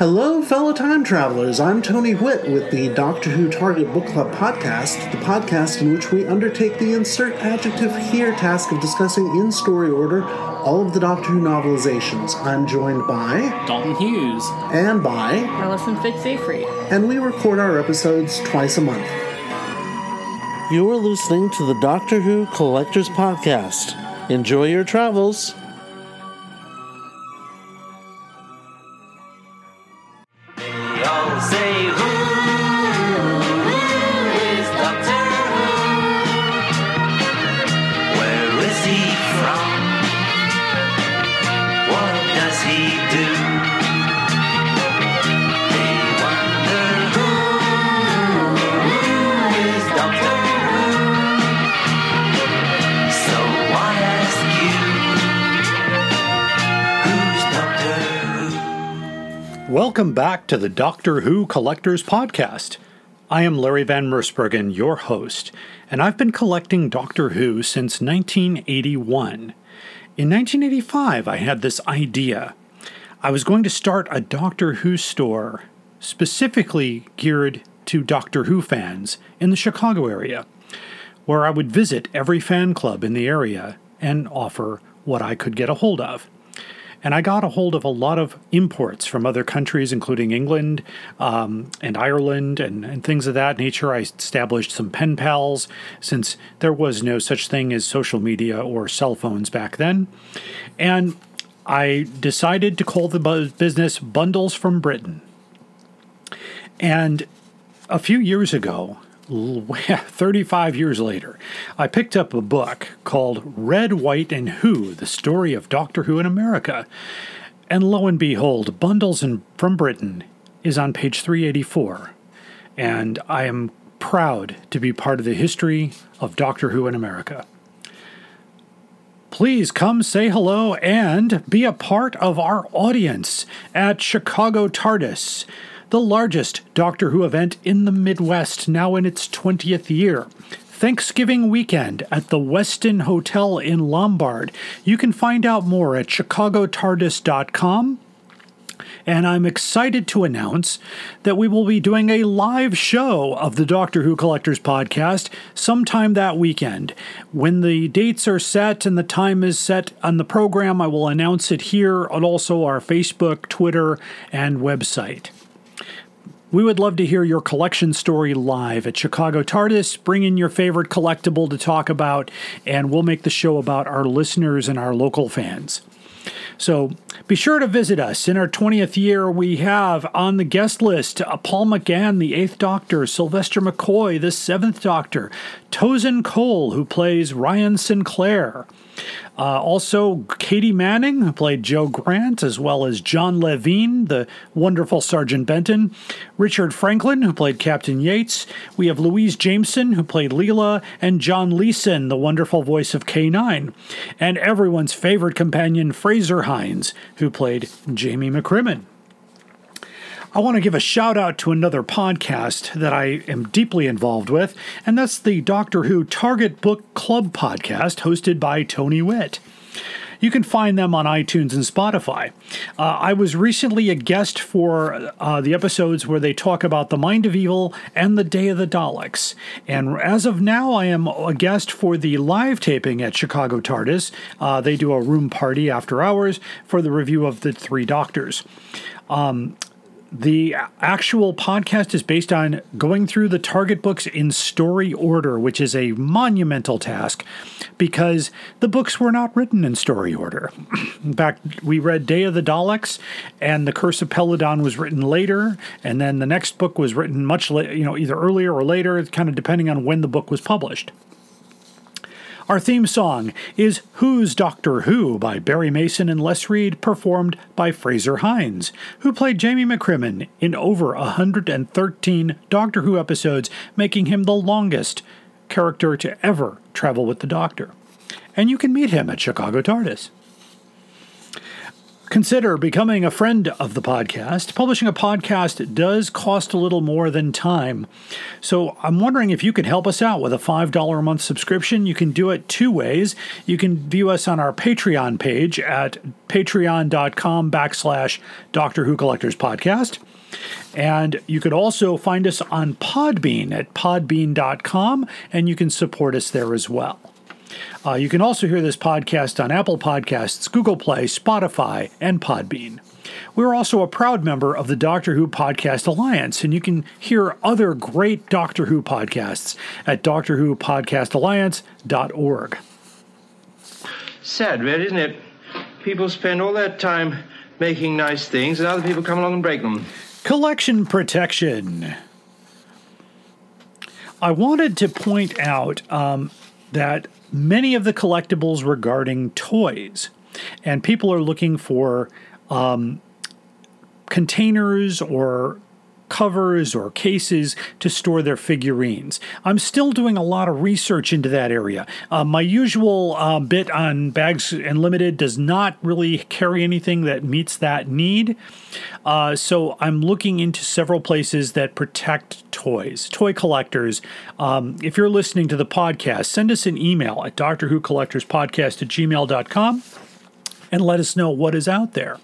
Hello, fellow time travelers. I'm Tony Witt with the Doctor Who Target Book Club podcast, the podcast in which we undertake the insert adjective here task of discussing in story order all of the Doctor Who novelizations. I'm joined by Dalton Hughes and by Alison Fitz-Seyfried. and we record our episodes twice a month. You are listening to the Doctor Who Collectors Podcast. Enjoy your travels. Welcome back to the Doctor Who Collectors Podcast. I am Larry Van Mersbergen, your host, and I've been collecting Doctor Who since 1981. In 1985, I had this idea. I was going to start a Doctor Who store specifically geared to Doctor Who fans in the Chicago area, where I would visit every fan club in the area and offer what I could get a hold of and I got a hold of a lot of imports from other countries, including England um, and Ireland and, and things of that nature. I established some pen pals since there was no such thing as social media or cell phones back then. And I decided to call the business Bundles from Britain. And a few years ago, 35 years later, I picked up a book called Red, White, and Who The Story of Doctor Who in America. And lo and behold, Bundles in, from Britain is on page 384. And I am proud to be part of the history of Doctor Who in America. Please come say hello and be a part of our audience at Chicago TARDIS, the largest Doctor Who event in the Midwest, now in its 20th year. Thanksgiving weekend at the Westin Hotel in Lombard. You can find out more at chicagotardis.com. And I'm excited to announce that we will be doing a live show of the Doctor Who Collectors podcast sometime that weekend. When the dates are set and the time is set on the program, I will announce it here on also our Facebook, Twitter, and website. We would love to hear your collection story live at Chicago TARDIS. Bring in your favorite collectible to talk about, and we'll make the show about our listeners and our local fans. So be sure to visit us. In our 20th year, we have on the guest list uh, Paul McGann, the Eighth Doctor, Sylvester McCoy, the Seventh Doctor, Tosin Cole, who plays Ryan Sinclair. Uh, also, Katy Manning, who played Jo Grant, as well as John Levene, the wonderful Sergeant Benton, Richard Franklin, who played Captain Yates. We have Louise Jameson, who played Leela, and John Leeson, the wonderful voice of K9, and everyone's favorite companion, Frazer Hines, who played Jamie McCrimmon. I want to give a shout out to another podcast that I am deeply involved with, and that's the Doctor Who Target Book Club podcast hosted by Tony Witt. You can find them on iTunes and Spotify. Uh, I was recently a guest for uh, the episodes where they talk about the Mind of Evil and the Day of the Daleks. And as of now, I am a guest for the live taping at Chicago TARDIS. Uh, they do a room party after hours for the review of the Three Doctors. The actual podcast is based on going through the target books in story order, which is a monumental task because the books were not written in story order. in fact, we read Day of the Daleks, and The Curse of Peladon was written later, and then the next book was written much later, you know, either earlier or later, kind of depending on when the book was published. Our theme song is Who's Doctor Who by Barry Mason and Les Reed, performed by Frazer Hines, who played Jamie McCrimmon in over 113 Doctor Who episodes, making him the longest character to ever travel with the Doctor. And you can meet him at Chicago TARDIS. Consider becoming a friend of the podcast. Publishing a podcast does cost a little more than time. So I'm wondering if you could help us out with a $5 a month subscription. You can do it two ways. You can view us on our Patreon page at patreon.com backslash Doctor Who Collectors Podcast. And you could also find us on Podbean at podbean.com, and you can support us there as well. Uh, you can also hear this podcast on Apple Podcasts, Google Play, Spotify, and Podbean. We're also a proud member of the Doctor Who Podcast Alliance, and you can hear other great Doctor Who podcasts at drwhopodcastalliance.org. Sad, really, isn't it? People spend all their time making nice things, and other people come along and break them. Collection protection. I wanted to point out um, that many of the collectibles regarding toys, and people are looking for um, containers or covers or cases to store their figurines. I'm still doing a lot of research into that area. Uh, my usual uh, bit on Bags Unlimited does not really carry anything that meets that need. Uh, so I'm looking into several places that protect toys, toy collectors. Um, if you're listening to the podcast, send us an email at Doctor Who Collectors Podcast at gmail.com and let us know what is out there.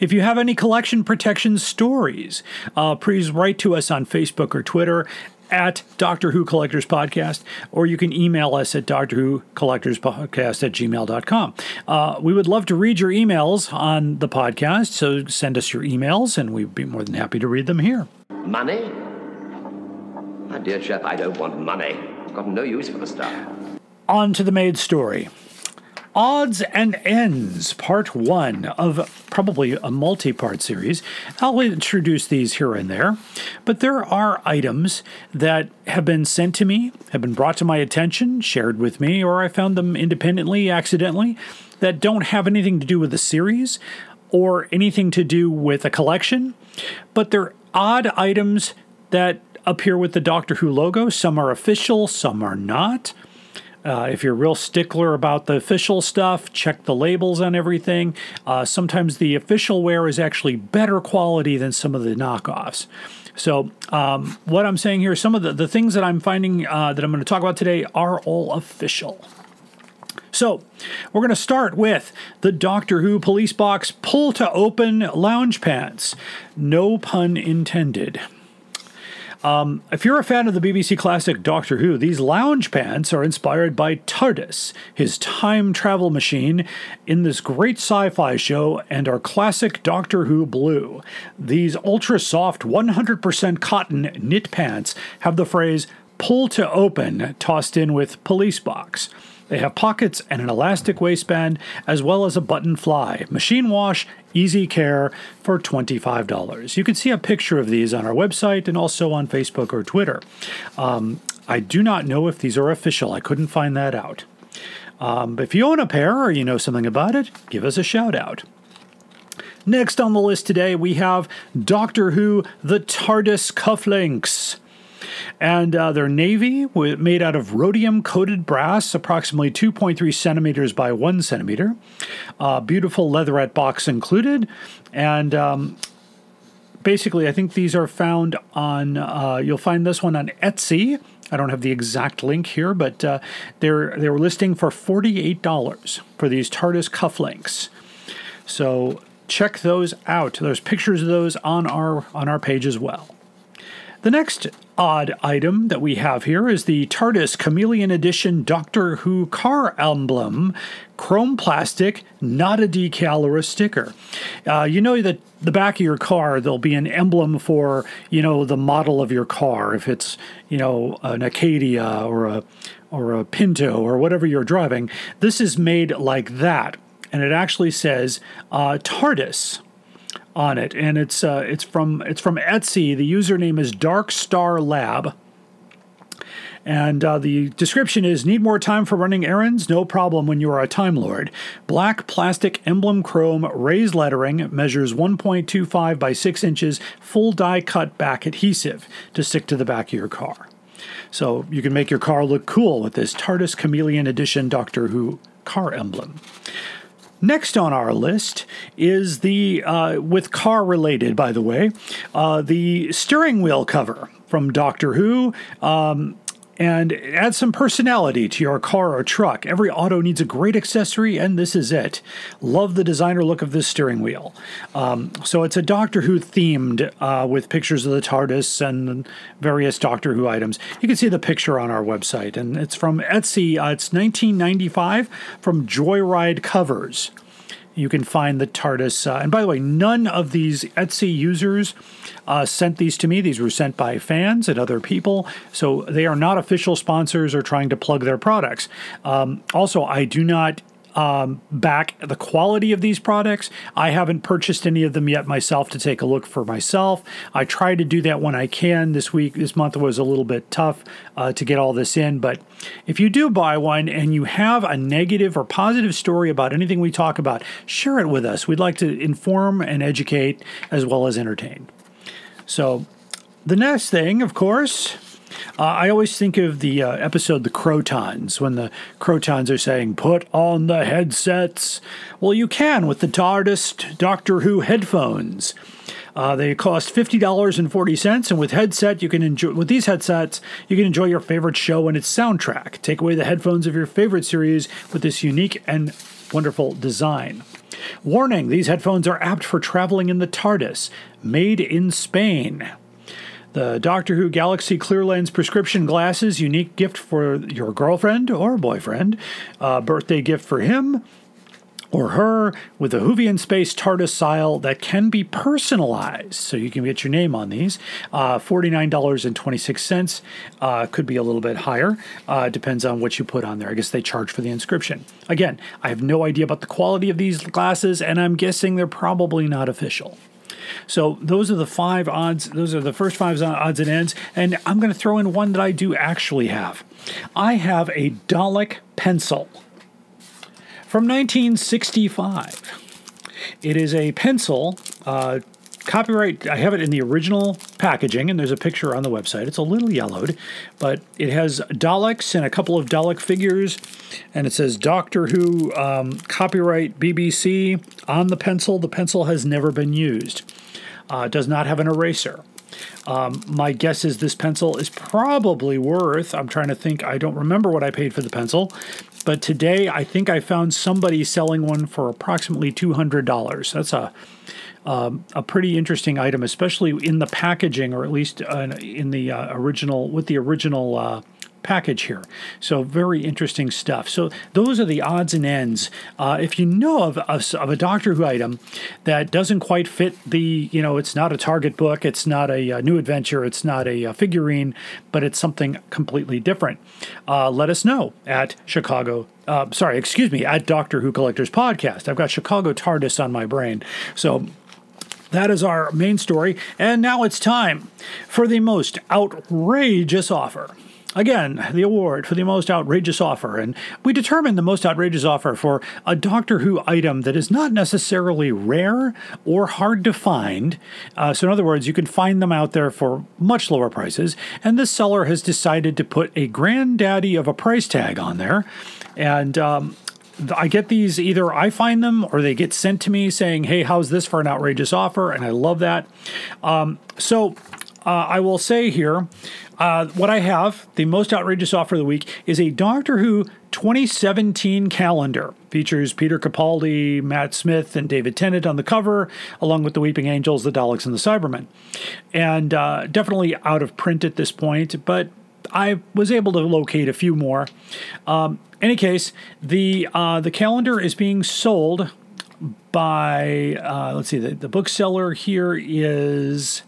If you have any collection protection stories, uh, please write to us on Facebook or Twitter at Doctor Who Collectors Podcast, or you can email us at Doctor Who Collectors Podcast at gmail.com. Uh, we would love to read your emails on the podcast, so send us your emails and we'd be more than happy to read them here. Money? My dear chap, I don't want money. I've got no use for the stuff. On to the maid story. Odds and Ends, Part 1 of probably a multi part series. I'll introduce these here and there, but there are items that have been sent to me, have been brought to my attention, shared with me, or I found them independently, accidentally, that don't have anything to do with the series or anything to do with a collection, but they're odd items that appear with the Doctor Who logo. Some are official, some are not. Uh, if you're a real stickler about the official stuff, check the labels on everything. Uh, sometimes the official wear is actually better quality than some of the knockoffs. So, um, what I'm saying here, some of the, the things that I'm finding uh, that I'm going to talk about today are all official. So, we're going to start with the Doctor Who Police Box pull to open lounge pants. No pun intended. Um, if you're a fan of the BBC classic Doctor Who, these lounge pants are inspired by TARDIS, his time travel machine, in this great sci fi show, and are classic Doctor Who blue. These ultra soft, 100% cotton knit pants have the phrase pull to open tossed in with police box. They have pockets and an elastic waistband, as well as a button fly, machine wash, easy care for $25. You can see a picture of these on our website and also on Facebook or Twitter. Um, I do not know if these are official, I couldn't find that out. Um, if you own a pair or you know something about it, give us a shout out. Next on the list today, we have Doctor Who The TARDIS Cufflinks and uh, they're navy made out of rhodium coated brass, approximately 2.3 centimeters by 1 centimeter. Uh, beautiful leatherette box included, and um, basically, I think these are found on. Uh, you'll find this one on Etsy. I don't have the exact link here, but uh, they're they were listing for forty eight dollars for these TARDIS cufflinks. So check those out. There's pictures of those on our on our page as well. The next odd item that we have here is the TARDIS Chameleon Edition Doctor Who car emblem, chrome plastic, not a decal or a sticker. Uh, you know that the back of your car there'll be an emblem for you know the model of your car if it's you know an Acadia or a or a Pinto or whatever you're driving. This is made like that, and it actually says uh, TARDIS on it, and it's uh, it's from it's from Etsy. The username is Dark Star Lab. And uh, the description is Need more time for running errands? No problem when you are a Time Lord. Black plastic emblem chrome raised lettering measures 1.25 by 6 inches, full die cut back adhesive to stick to the back of your car. So you can make your car look cool with this TARDIS Chameleon Edition Doctor Who car emblem. Next on our list is the, uh, with car related, by the way, uh, the steering wheel cover from Doctor Who. Um, and add some personality to your car or truck. Every auto needs a great accessory, and this is it. Love the designer look of this steering wheel. Um, so it's a Doctor Who themed uh, with pictures of the TARDIS and various Doctor Who items. You can see the picture on our website, and it's from Etsy. Uh, it's 1995 from Joyride Covers. You can find the TARDIS. Uh, and by the way, none of these Etsy users uh, sent these to me. These were sent by fans and other people. So they are not official sponsors or trying to plug their products. Um, also, I do not um, back the quality of these products. I haven't purchased any of them yet myself to take a look for myself. I try to do that when I can. This week, this month was a little bit tough uh, to get all this in. But if you do buy one and you have a negative or positive story about anything we talk about, share it with us. We'd like to inform and educate as well as entertain. So, the next thing, of course, uh, I always think of the uh, episode The Krotons when the Krotons are saying, put on the headsets. Well, you can with the TARDIS Doctor Who headphones. Uh, they cost fifty dollars and forty cents, and with headset you can enjoy. With these headsets, you can enjoy your favorite show and its soundtrack. Take away the headphones of your favorite series with this unique and wonderful design. Warning: These headphones are apt for traveling in the TARDIS. Made in Spain. The Doctor Who Galaxy Clear Lens prescription glasses, unique gift for your girlfriend or boyfriend, birthday gift for him or her, with a Whovian Space TARDIS style that can be personalized. So you can get your name on these. Uh, $49.26. Uh, could be a little bit higher. Uh, depends on what you put on there. I guess they charge for the inscription. Again, I have no idea about the quality of these glasses, and I'm guessing they're probably not official. So those are the five odds. Those are the first five odds and ends. And I'm going to throw in one that I do actually have. I have a Dalek pencil from 1965. It is a pencil. Uh, copyright i have it in the original packaging and there's a picture on the website it's a little yellowed but it has daleks and a couple of dalek figures and it says doctor who um, copyright bbc on the pencil the pencil has never been used uh, does not have an eraser um, my guess is this pencil is probably worth i'm trying to think i don't remember what i paid for the pencil but today I think I found somebody selling one for approximately $200. That's a um, a pretty interesting item, especially in the packaging, or at least uh, in the uh, original with the original uh, package here. So very interesting stuff. So those are the odds and ends. Uh, if you know of, of, of, a Doctor Who item that doesn't quite fit the, you know, it's not a Target book, it's not a, a new adventure, it's not a, a, figurine, but it's something completely different, uh, let us know at Chicago. Uh, sorry, excuse me, at Doctor Who Collectors Podcast. I've got Chicago TARDIS on my brain. So that is our main story. And now it's time for the most outrageous offer. Again, the award for the most outrageous offer, and we determine the most outrageous offer for a Doctor Who item that is not necessarily rare or hard to find. Uh, so, in other words, you can find them out there for much lower prices, and this seller has decided to put a granddaddy of a price tag on there. And um, I get these either I find them or they get sent to me saying, "Hey, how's this for an outrageous offer?" And I love that. Um, so uh, I will say here uh, what I have, the most outrageous offer of the week, is a Doctor Who 2017 calendar. Features Peter Capaldi, Matt Smith, and David Tennant on the cover, along with the Weeping Angels, the Daleks, and the Cybermen. And uh, definitely out of print at this point, but I was able to locate a few more. Um, any case, the uh, the calendar is being sold by uh, let's see, the, the bookseller here is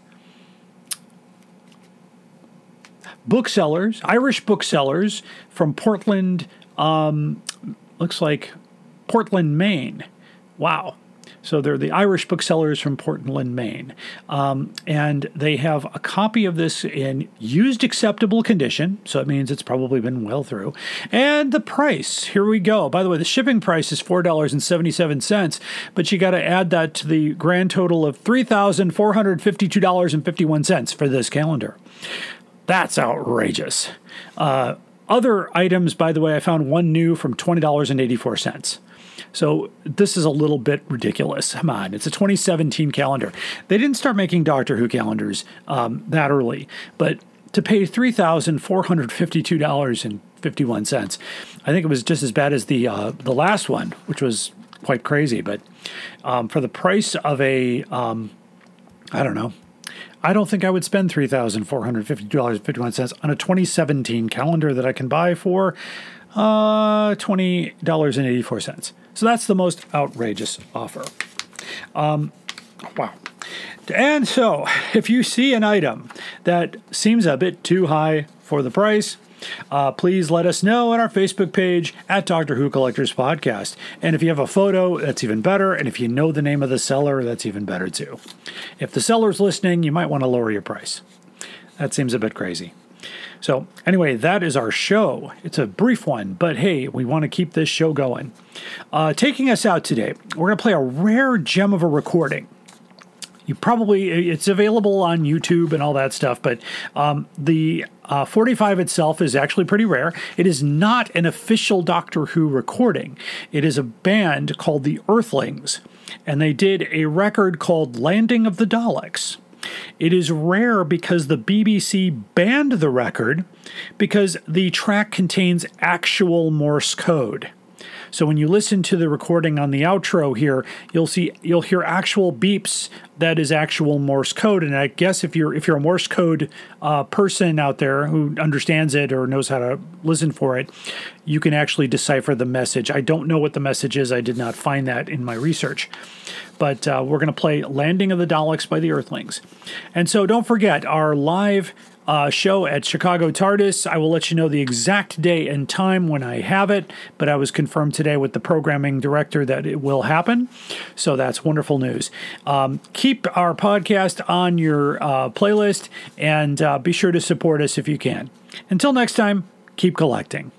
booksellers, Irish booksellers from Portland, um, looks like Portland, Maine. Wow. So they're the Irish booksellers from Portland, Maine. Um, and they have a copy of this in used acceptable condition. So it means it's probably been well through. And the price, here we go. By the way, the shipping price is $4.77, but you got to add that to the grand total of $3,452.51 for this calendar. That's outrageous. Uh, other items, by the way, I found one new from $20.84. So this is a little bit ridiculous. Come on, it's a 2017 calendar. They didn't start making Doctor Who calendars um, that early, but to pay three thousand four hundred fifty-two dollars and fifty-one cents, I think it was just as bad as the uh, the last one, which was quite crazy. But um, for the price of a, um, I don't know, I don't think I would spend three thousand four hundred fifty-two dollars and fifty-one cents on a 2017 calendar that I can buy for uh, twenty dollars and eighty-four cents. So that's the most outrageous offer. Um, wow. And so, if you see an item that seems a bit too high for the price, uh, please let us know on our Facebook page at Doctor Who Collectors Podcast. And if you have a photo, that's even better. And if you know the name of the seller, that's even better too. If the seller's listening, you might want to lower your price. That seems a bit crazy. So, anyway, that is our show. It's a brief one, but hey, we want to keep this show going. Uh, taking us out today, we're going to play a rare gem of a recording you probably it's available on YouTube and all that stuff, but um, the uh, 45 itself is actually pretty rare. It is not an official Doctor Who recording. It is a band called the Earthlings, and they did a record called Landing of the Daleks. It is rare because the BBC banned the record because the track contains actual Morse code. So when you listen to the recording on the outro here, you'll see you'll hear actual beeps that is actual Morse code. And I guess if you're if you're a Morse code uh, person out there who understands it or knows how to listen for it, you can actually decipher the message. I don't know what the message is. I did not find that in my research. But uh, we're going to play Landing of the Daleks by the Earthlings. And so don't forget our live uh, show at Chicago TARDIS. I will let you know the exact day and time when I have it, but I was confirmed today with the programming director that it will happen. So that's wonderful news. Um, keep our podcast on your uh, playlist and uh, be sure to support us if you can. Until next time, keep collecting.